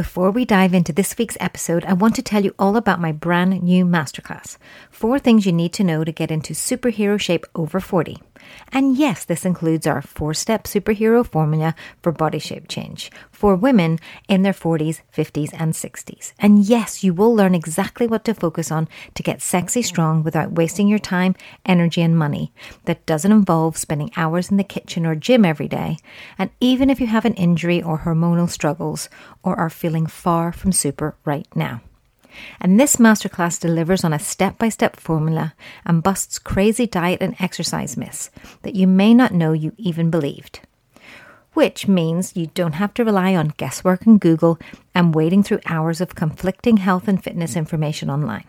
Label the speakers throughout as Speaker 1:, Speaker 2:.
Speaker 1: Before we dive into this week's episode, I want to tell you all about my brand new masterclass Four Things You Need to Know to Get into Superhero Shape Over 40. And yes, this includes our four step superhero formula for body shape change for women in their 40s, 50s, and 60s. And yes, you will learn exactly what to focus on to get sexy strong without wasting your time, energy, and money. That doesn't involve spending hours in the kitchen or gym every day. And even if you have an injury or hormonal struggles or are feeling far from super right now. And this masterclass delivers on a step by step formula and busts crazy diet and exercise myths that you may not know you even believed. Which means you don't have to rely on guesswork and Google and wading through hours of conflicting health and fitness information online.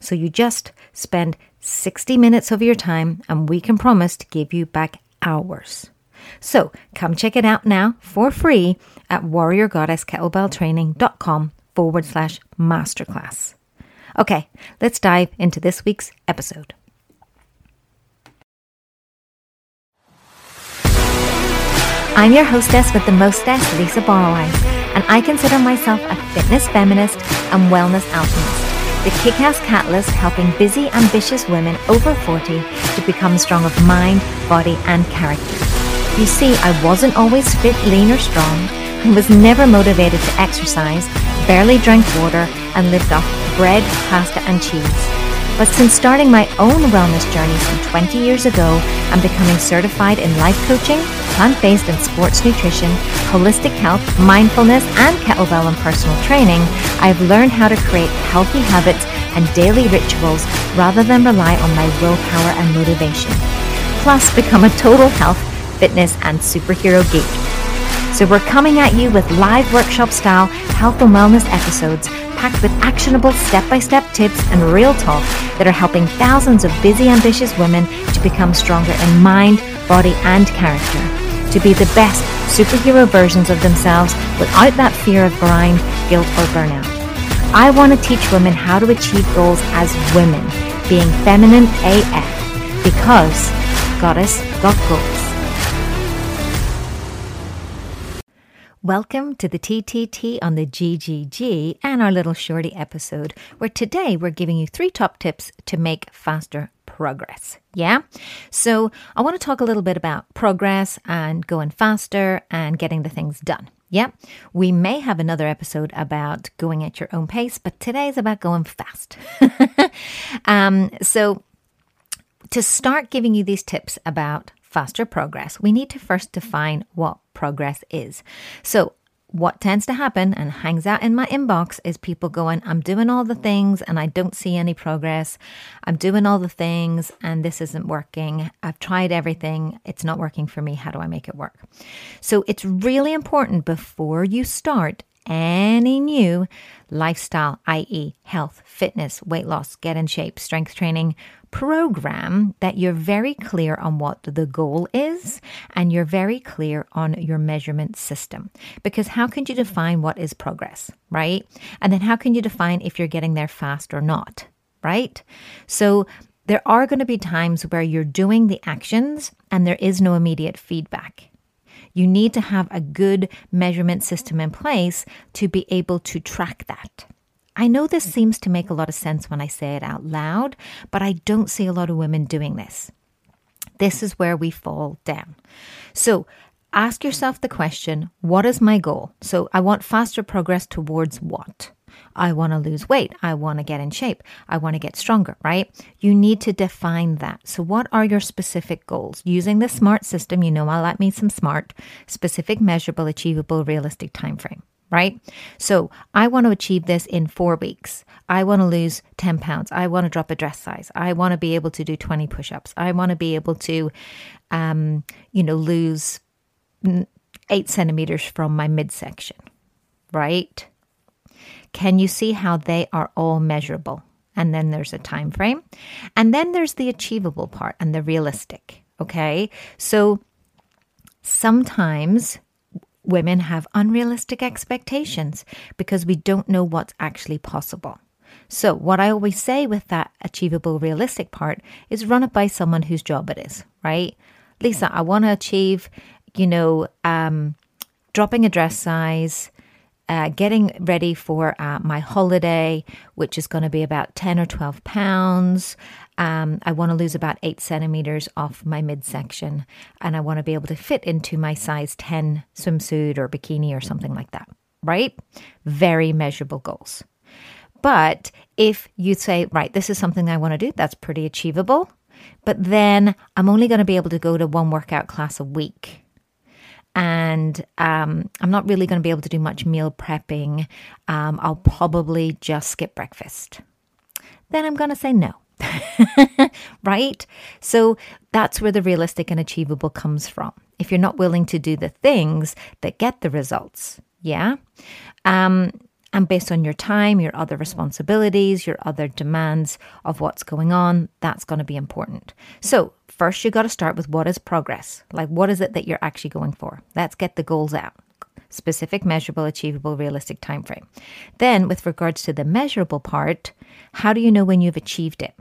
Speaker 1: So you just spend 60 minutes of your time and we can promise to give you back hours. So come check it out now for free at warriorgoddesskettlebelltraining.com forward slash masterclass. Okay, let's dive into this week's episode. I'm your hostess with the mostess, Lisa Barwise, and I consider myself a fitness feminist and wellness alchemist. The kick-ass catalyst helping busy, ambitious women over 40 to become strong of mind, body, and character. You see, I wasn't always fit, lean, or strong, was never motivated to exercise, barely drank water, and lived off bread, pasta, and cheese. But since starting my own wellness journey some 20 years ago and becoming certified in life coaching, plant based and sports nutrition, holistic health, mindfulness, and kettlebell and personal training, I've learned how to create healthy habits and daily rituals rather than rely on my willpower and motivation. Plus, become a total health, fitness, and superhero geek. So, we're coming at you with live workshop style health and wellness episodes packed with actionable step by step tips and real talk that are helping thousands of busy, ambitious women to become stronger in mind, body, and character. To be the best superhero versions of themselves without that fear of grind, guilt, or burnout. I want to teach women how to achieve goals as women, being feminine AF, because Goddess got goals. Welcome to the TTT on the GGG and our little shorty episode, where today we're giving you three top tips to make faster progress. Yeah? So I want to talk a little bit about progress and going faster and getting the things done. Yeah, we may have another episode about going at your own pace, but today's about going fast. um, so, to start giving you these tips about faster progress, we need to first define what progress is. So, what tends to happen and hangs out in my inbox is people going, I'm doing all the things and I don't see any progress. I'm doing all the things and this isn't working. I've tried everything. It's not working for me. How do I make it work? So it's really important before you start any new lifestyle, i.e., health, fitness, weight loss, get in shape, strength training program that you're very clear on what the goal is and you're very clear on your measurement system. Because how can you define what is progress, right? And then how can you define if you're getting there fast or not, right? So there are going to be times where you're doing the actions and there is no immediate feedback. You need to have a good measurement system in place to be able to track that. I know this seems to make a lot of sense when I say it out loud, but I don't see a lot of women doing this. This is where we fall down. So ask yourself the question what is my goal? So I want faster progress towards what? I want to lose weight. I want to get in shape. I want to get stronger, right? You need to define that. So, what are your specific goals? Using the SMART system, you know I like me some SMART, specific, measurable, achievable, realistic time frame right? So I want to achieve this in four weeks. I want to lose 10 pounds. I want to drop a dress size. I want to be able to do 20 push ups. I want to be able to, um, you know, lose eight centimeters from my midsection, right? Can you see how they are all measurable? And then there's a time frame. And then there's the achievable part and the realistic. Okay. So sometimes women have unrealistic expectations because we don't know what's actually possible. So, what I always say with that achievable, realistic part is run it by someone whose job it is, right? Lisa, I want to achieve, you know, um, dropping a dress size, uh, getting ready for uh, my holiday, which is going to be about 10 or 12 pounds. Um, I want to lose about eight centimeters off my midsection, and I want to be able to fit into my size 10 swimsuit or bikini or something like that, right? Very measurable goals. But if you say, right, this is something I want to do, that's pretty achievable. But then I'm only going to be able to go to one workout class a week and um, I'm not really going to be able to do much meal prepping. Um, I'll probably just skip breakfast. Then I'm going to say no. right? So that's where the realistic and achievable comes from. If you're not willing to do the things that get the results, yeah? Um, and based on your time, your other responsibilities, your other demands of what's going on, that's going to be important. So, first, you got to start with what is progress? Like, what is it that you're actually going for? Let's get the goals out. Specific, measurable, achievable, realistic time frame. Then, with regards to the measurable part, how do you know when you've achieved it?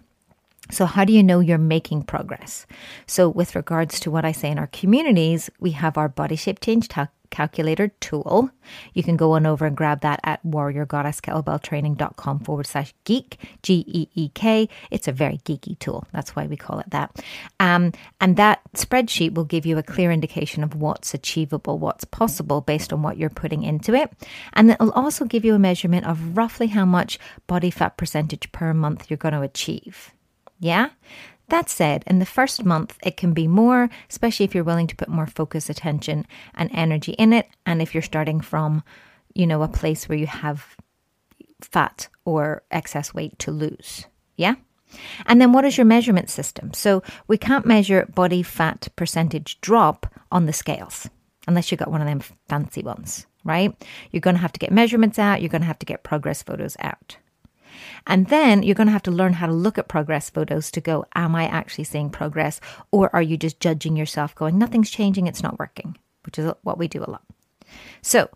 Speaker 1: So, how do you know you're making progress? So, with regards to what I say in our communities, we have our body shape change calculator tool. You can go on over and grab that at warriorgoddesskettlebelltraining.com forward slash geek, G E E K. It's a very geeky tool. That's why we call it that. Um, and that spreadsheet will give you a clear indication of what's achievable, what's possible based on what you're putting into it. And it'll also give you a measurement of roughly how much body fat percentage per month you're going to achieve. Yeah? That said, in the first month, it can be more, especially if you're willing to put more focus, attention, and energy in it. And if you're starting from, you know, a place where you have fat or excess weight to lose. Yeah? And then what is your measurement system? So we can't measure body fat percentage drop on the scales unless you've got one of them fancy ones, right? You're going to have to get measurements out, you're going to have to get progress photos out. And then you're going to have to learn how to look at progress photos to go, am I actually seeing progress? Or are you just judging yourself, going, nothing's changing, it's not working, which is what we do a lot. So,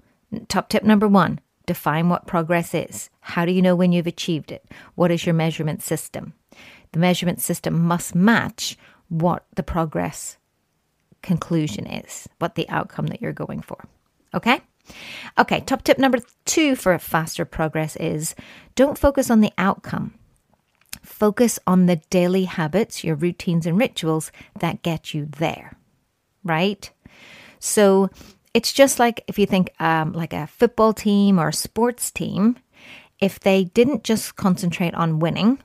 Speaker 1: top tip number one define what progress is. How do you know when you've achieved it? What is your measurement system? The measurement system must match what the progress conclusion is, what the outcome that you're going for. Okay? Okay, top tip number two for faster progress is don't focus on the outcome. Focus on the daily habits, your routines and rituals that get you there, right? So it's just like if you think um, like a football team or a sports team, if they didn't just concentrate on winning,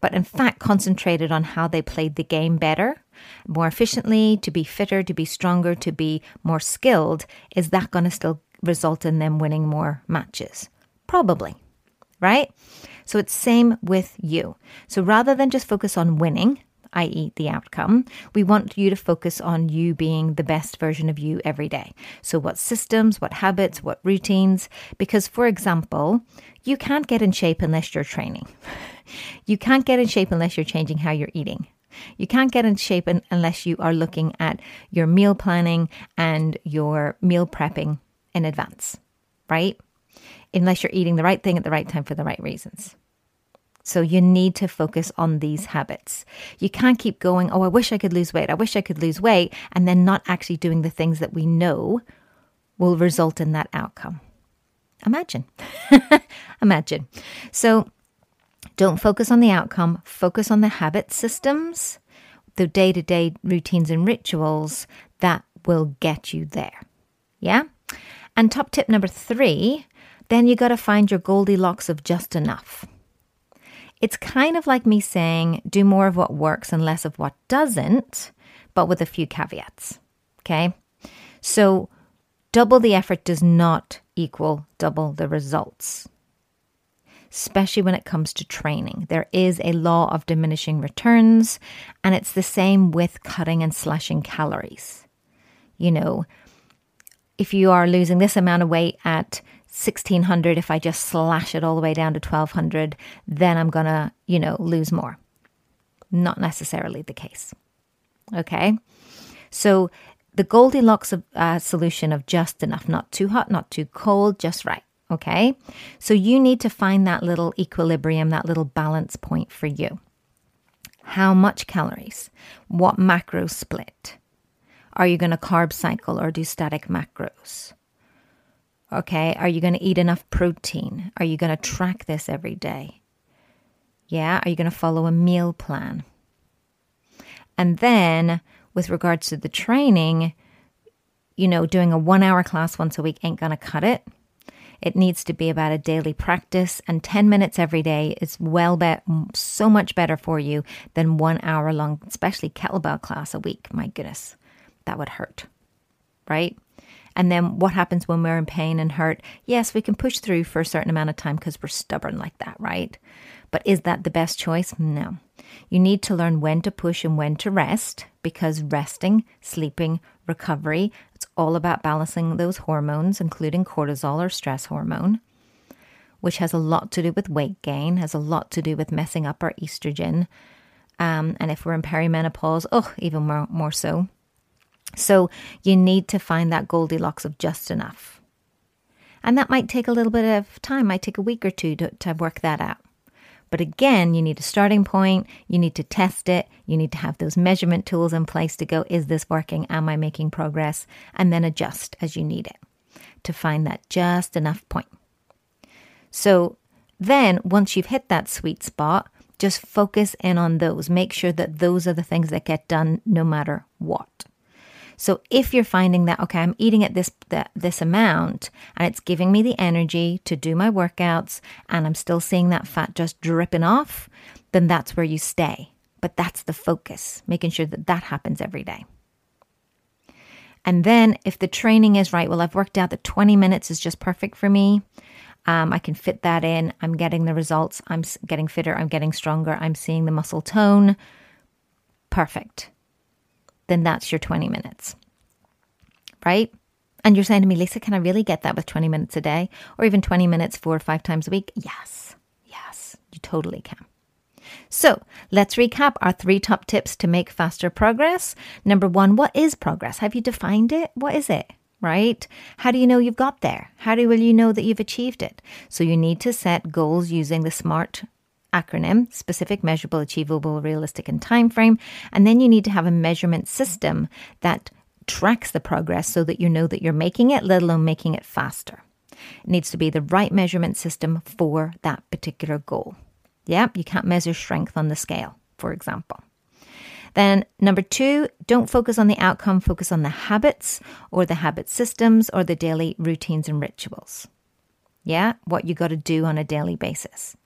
Speaker 1: but in fact concentrated on how they played the game better, more efficiently, to be fitter, to be stronger, to be more skilled, is that going to still result in them winning more matches? Probably, right? So it's same with you. So rather than just focus on winning, i.e., the outcome, we want you to focus on you being the best version of you every day. So, what systems, what habits, what routines? Because, for example, you can't get in shape unless you're training. You can't get in shape unless you're changing how you're eating. You can't get in shape unless you are looking at your meal planning and your meal prepping in advance, right? Unless you're eating the right thing at the right time for the right reasons. So you need to focus on these habits. You can't keep going, oh, I wish I could lose weight. I wish I could lose weight, and then not actually doing the things that we know will result in that outcome. Imagine. Imagine. So don't focus on the outcome, focus on the habit systems, the day to day routines and rituals that will get you there. Yeah? And top tip number three then you got to find your Goldilocks of just enough. It's kind of like me saying do more of what works and less of what doesn't, but with a few caveats. Okay? So, double the effort does not equal double the results especially when it comes to training. There is a law of diminishing returns, and it's the same with cutting and slashing calories. You know, if you are losing this amount of weight at 1600, if I just slash it all the way down to 1200, then I'm to, you know, lose more. Not necessarily the case. Okay. So the Goldilocks of, uh, solution of just enough, not too hot, not too cold, just right. Okay. So you need to find that little equilibrium, that little balance point for you. How much calories? What macro split? Are you going to carb cycle or do static macros? Okay. Are you going to eat enough protein? Are you going to track this every day? Yeah. Are you going to follow a meal plan? And then with regards to the training, you know, doing a one hour class once a week ain't going to cut it. It needs to be about a daily practice, and 10 minutes every day is well so much better for you than one hour long, especially kettlebell class a week. My goodness, that would hurt, right? And then what happens when we're in pain and hurt? Yes, we can push through for a certain amount of time because we're stubborn like that, right? But is that the best choice? No. You need to learn when to push and when to rest because resting, sleeping, recovery, all about balancing those hormones, including cortisol or stress hormone, which has a lot to do with weight gain, has a lot to do with messing up our estrogen. Um, and if we're in perimenopause, oh, even more, more so. So you need to find that Goldilocks of just enough. And that might take a little bit of time, might take a week or two to, to work that out. But again, you need a starting point, you need to test it, you need to have those measurement tools in place to go, is this working? Am I making progress? And then adjust as you need it to find that just enough point. So then, once you've hit that sweet spot, just focus in on those. Make sure that those are the things that get done no matter what. So if you're finding that okay, I'm eating at this this amount and it's giving me the energy to do my workouts and I'm still seeing that fat just dripping off, then that's where you stay. But that's the focus, making sure that that happens every day. And then if the training is right, well, I've worked out that 20 minutes is just perfect for me. Um, I can fit that in. I'm getting the results. I'm getting fitter. I'm getting stronger. I'm seeing the muscle tone. Perfect then that's your 20 minutes. Right? And you're saying to me, Lisa, can I really get that with 20 minutes a day or even 20 minutes four or five times a week? Yes, yes, you totally can. So let's recap our three top tips to make faster progress. Number one, what is progress? Have you defined it? What is it? Right? How do you know you've got there? How do will you know that you've achieved it? So you need to set goals using the SMART acronym specific, measurable, achievable, realistic, and time frame. And then you need to have a measurement system that tracks the progress so that you know that you're making it, let alone making it faster. It needs to be the right measurement system for that particular goal. Yeah, you can't measure strength on the scale, for example. Then, number two, don't focus on the outcome, focus on the habits or the habit systems or the daily routines and rituals. Yeah, what you got to do on a daily basis.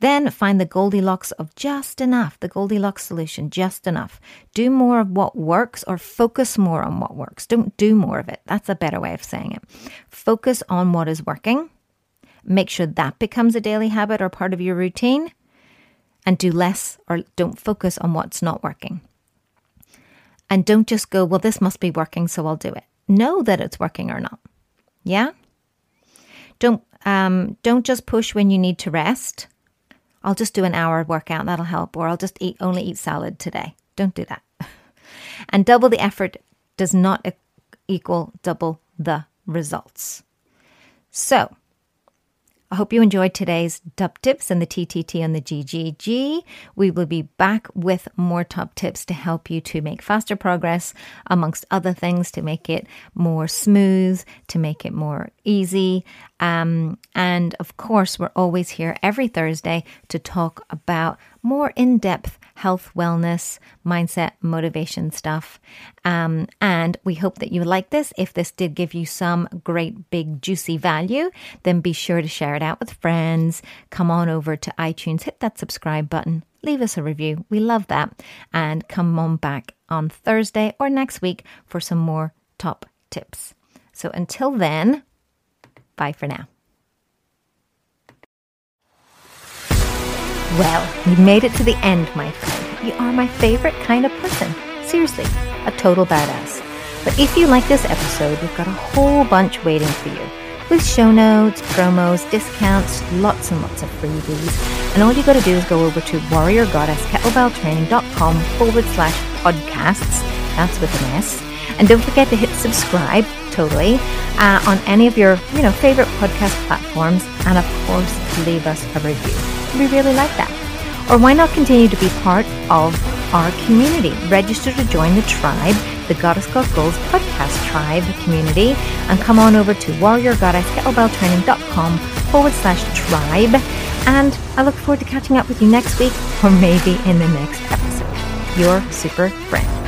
Speaker 1: Then find the Goldilocks of just enough, the Goldilocks solution, just enough. Do more of what works or focus more on what works. Don't do more of it. That's a better way of saying it. Focus on what is working. Make sure that becomes a daily habit or part of your routine. And do less or don't focus on what's not working. And don't just go, well, this must be working, so I'll do it. Know that it's working or not. Yeah? Don't um, don't just push when you need to rest. I'll just do an hour workout, that'll help, or I'll just eat only eat salad today. Don't do that. and double the effort does not equal double the results. So, I hope you enjoyed today's top tips and the TTT on the GGG. We will be back with more top tips to help you to make faster progress, amongst other things, to make it more smooth, to make it more easy. Um, and of course, we're always here every Thursday to talk about more in depth health, wellness, mindset, motivation stuff. Um, and we hope that you like this. If this did give you some great, big, juicy value, then be sure to share it out with friends. Come on over to iTunes, hit that subscribe button, leave us a review. We love that. And come on back on Thursday or next week for some more top tips. So until then, bye for now. Well, you made it to the end, my friend. You are my favorite kind of person. Seriously, a total badass. But if you like this episode, we've got a whole bunch waiting for you. With show notes, promos, discounts, lots and lots of freebies. And all you gotta do is go over to warriorgoddesskettlebelltraining.com forward slash podcasts. That's with an S. And don't forget to hit subscribe, totally, uh, on any of your, you know, favorite podcast platforms. And of course, leave us a review. We really like that. Or why not continue to be part of our community. Register to join the tribe, the Goddess Got Goals podcast tribe community, and come on over to warriorgoddesskettlebelltraining.com forward slash tribe. And I look forward to catching up with you next week or maybe in the next episode. Your super friend.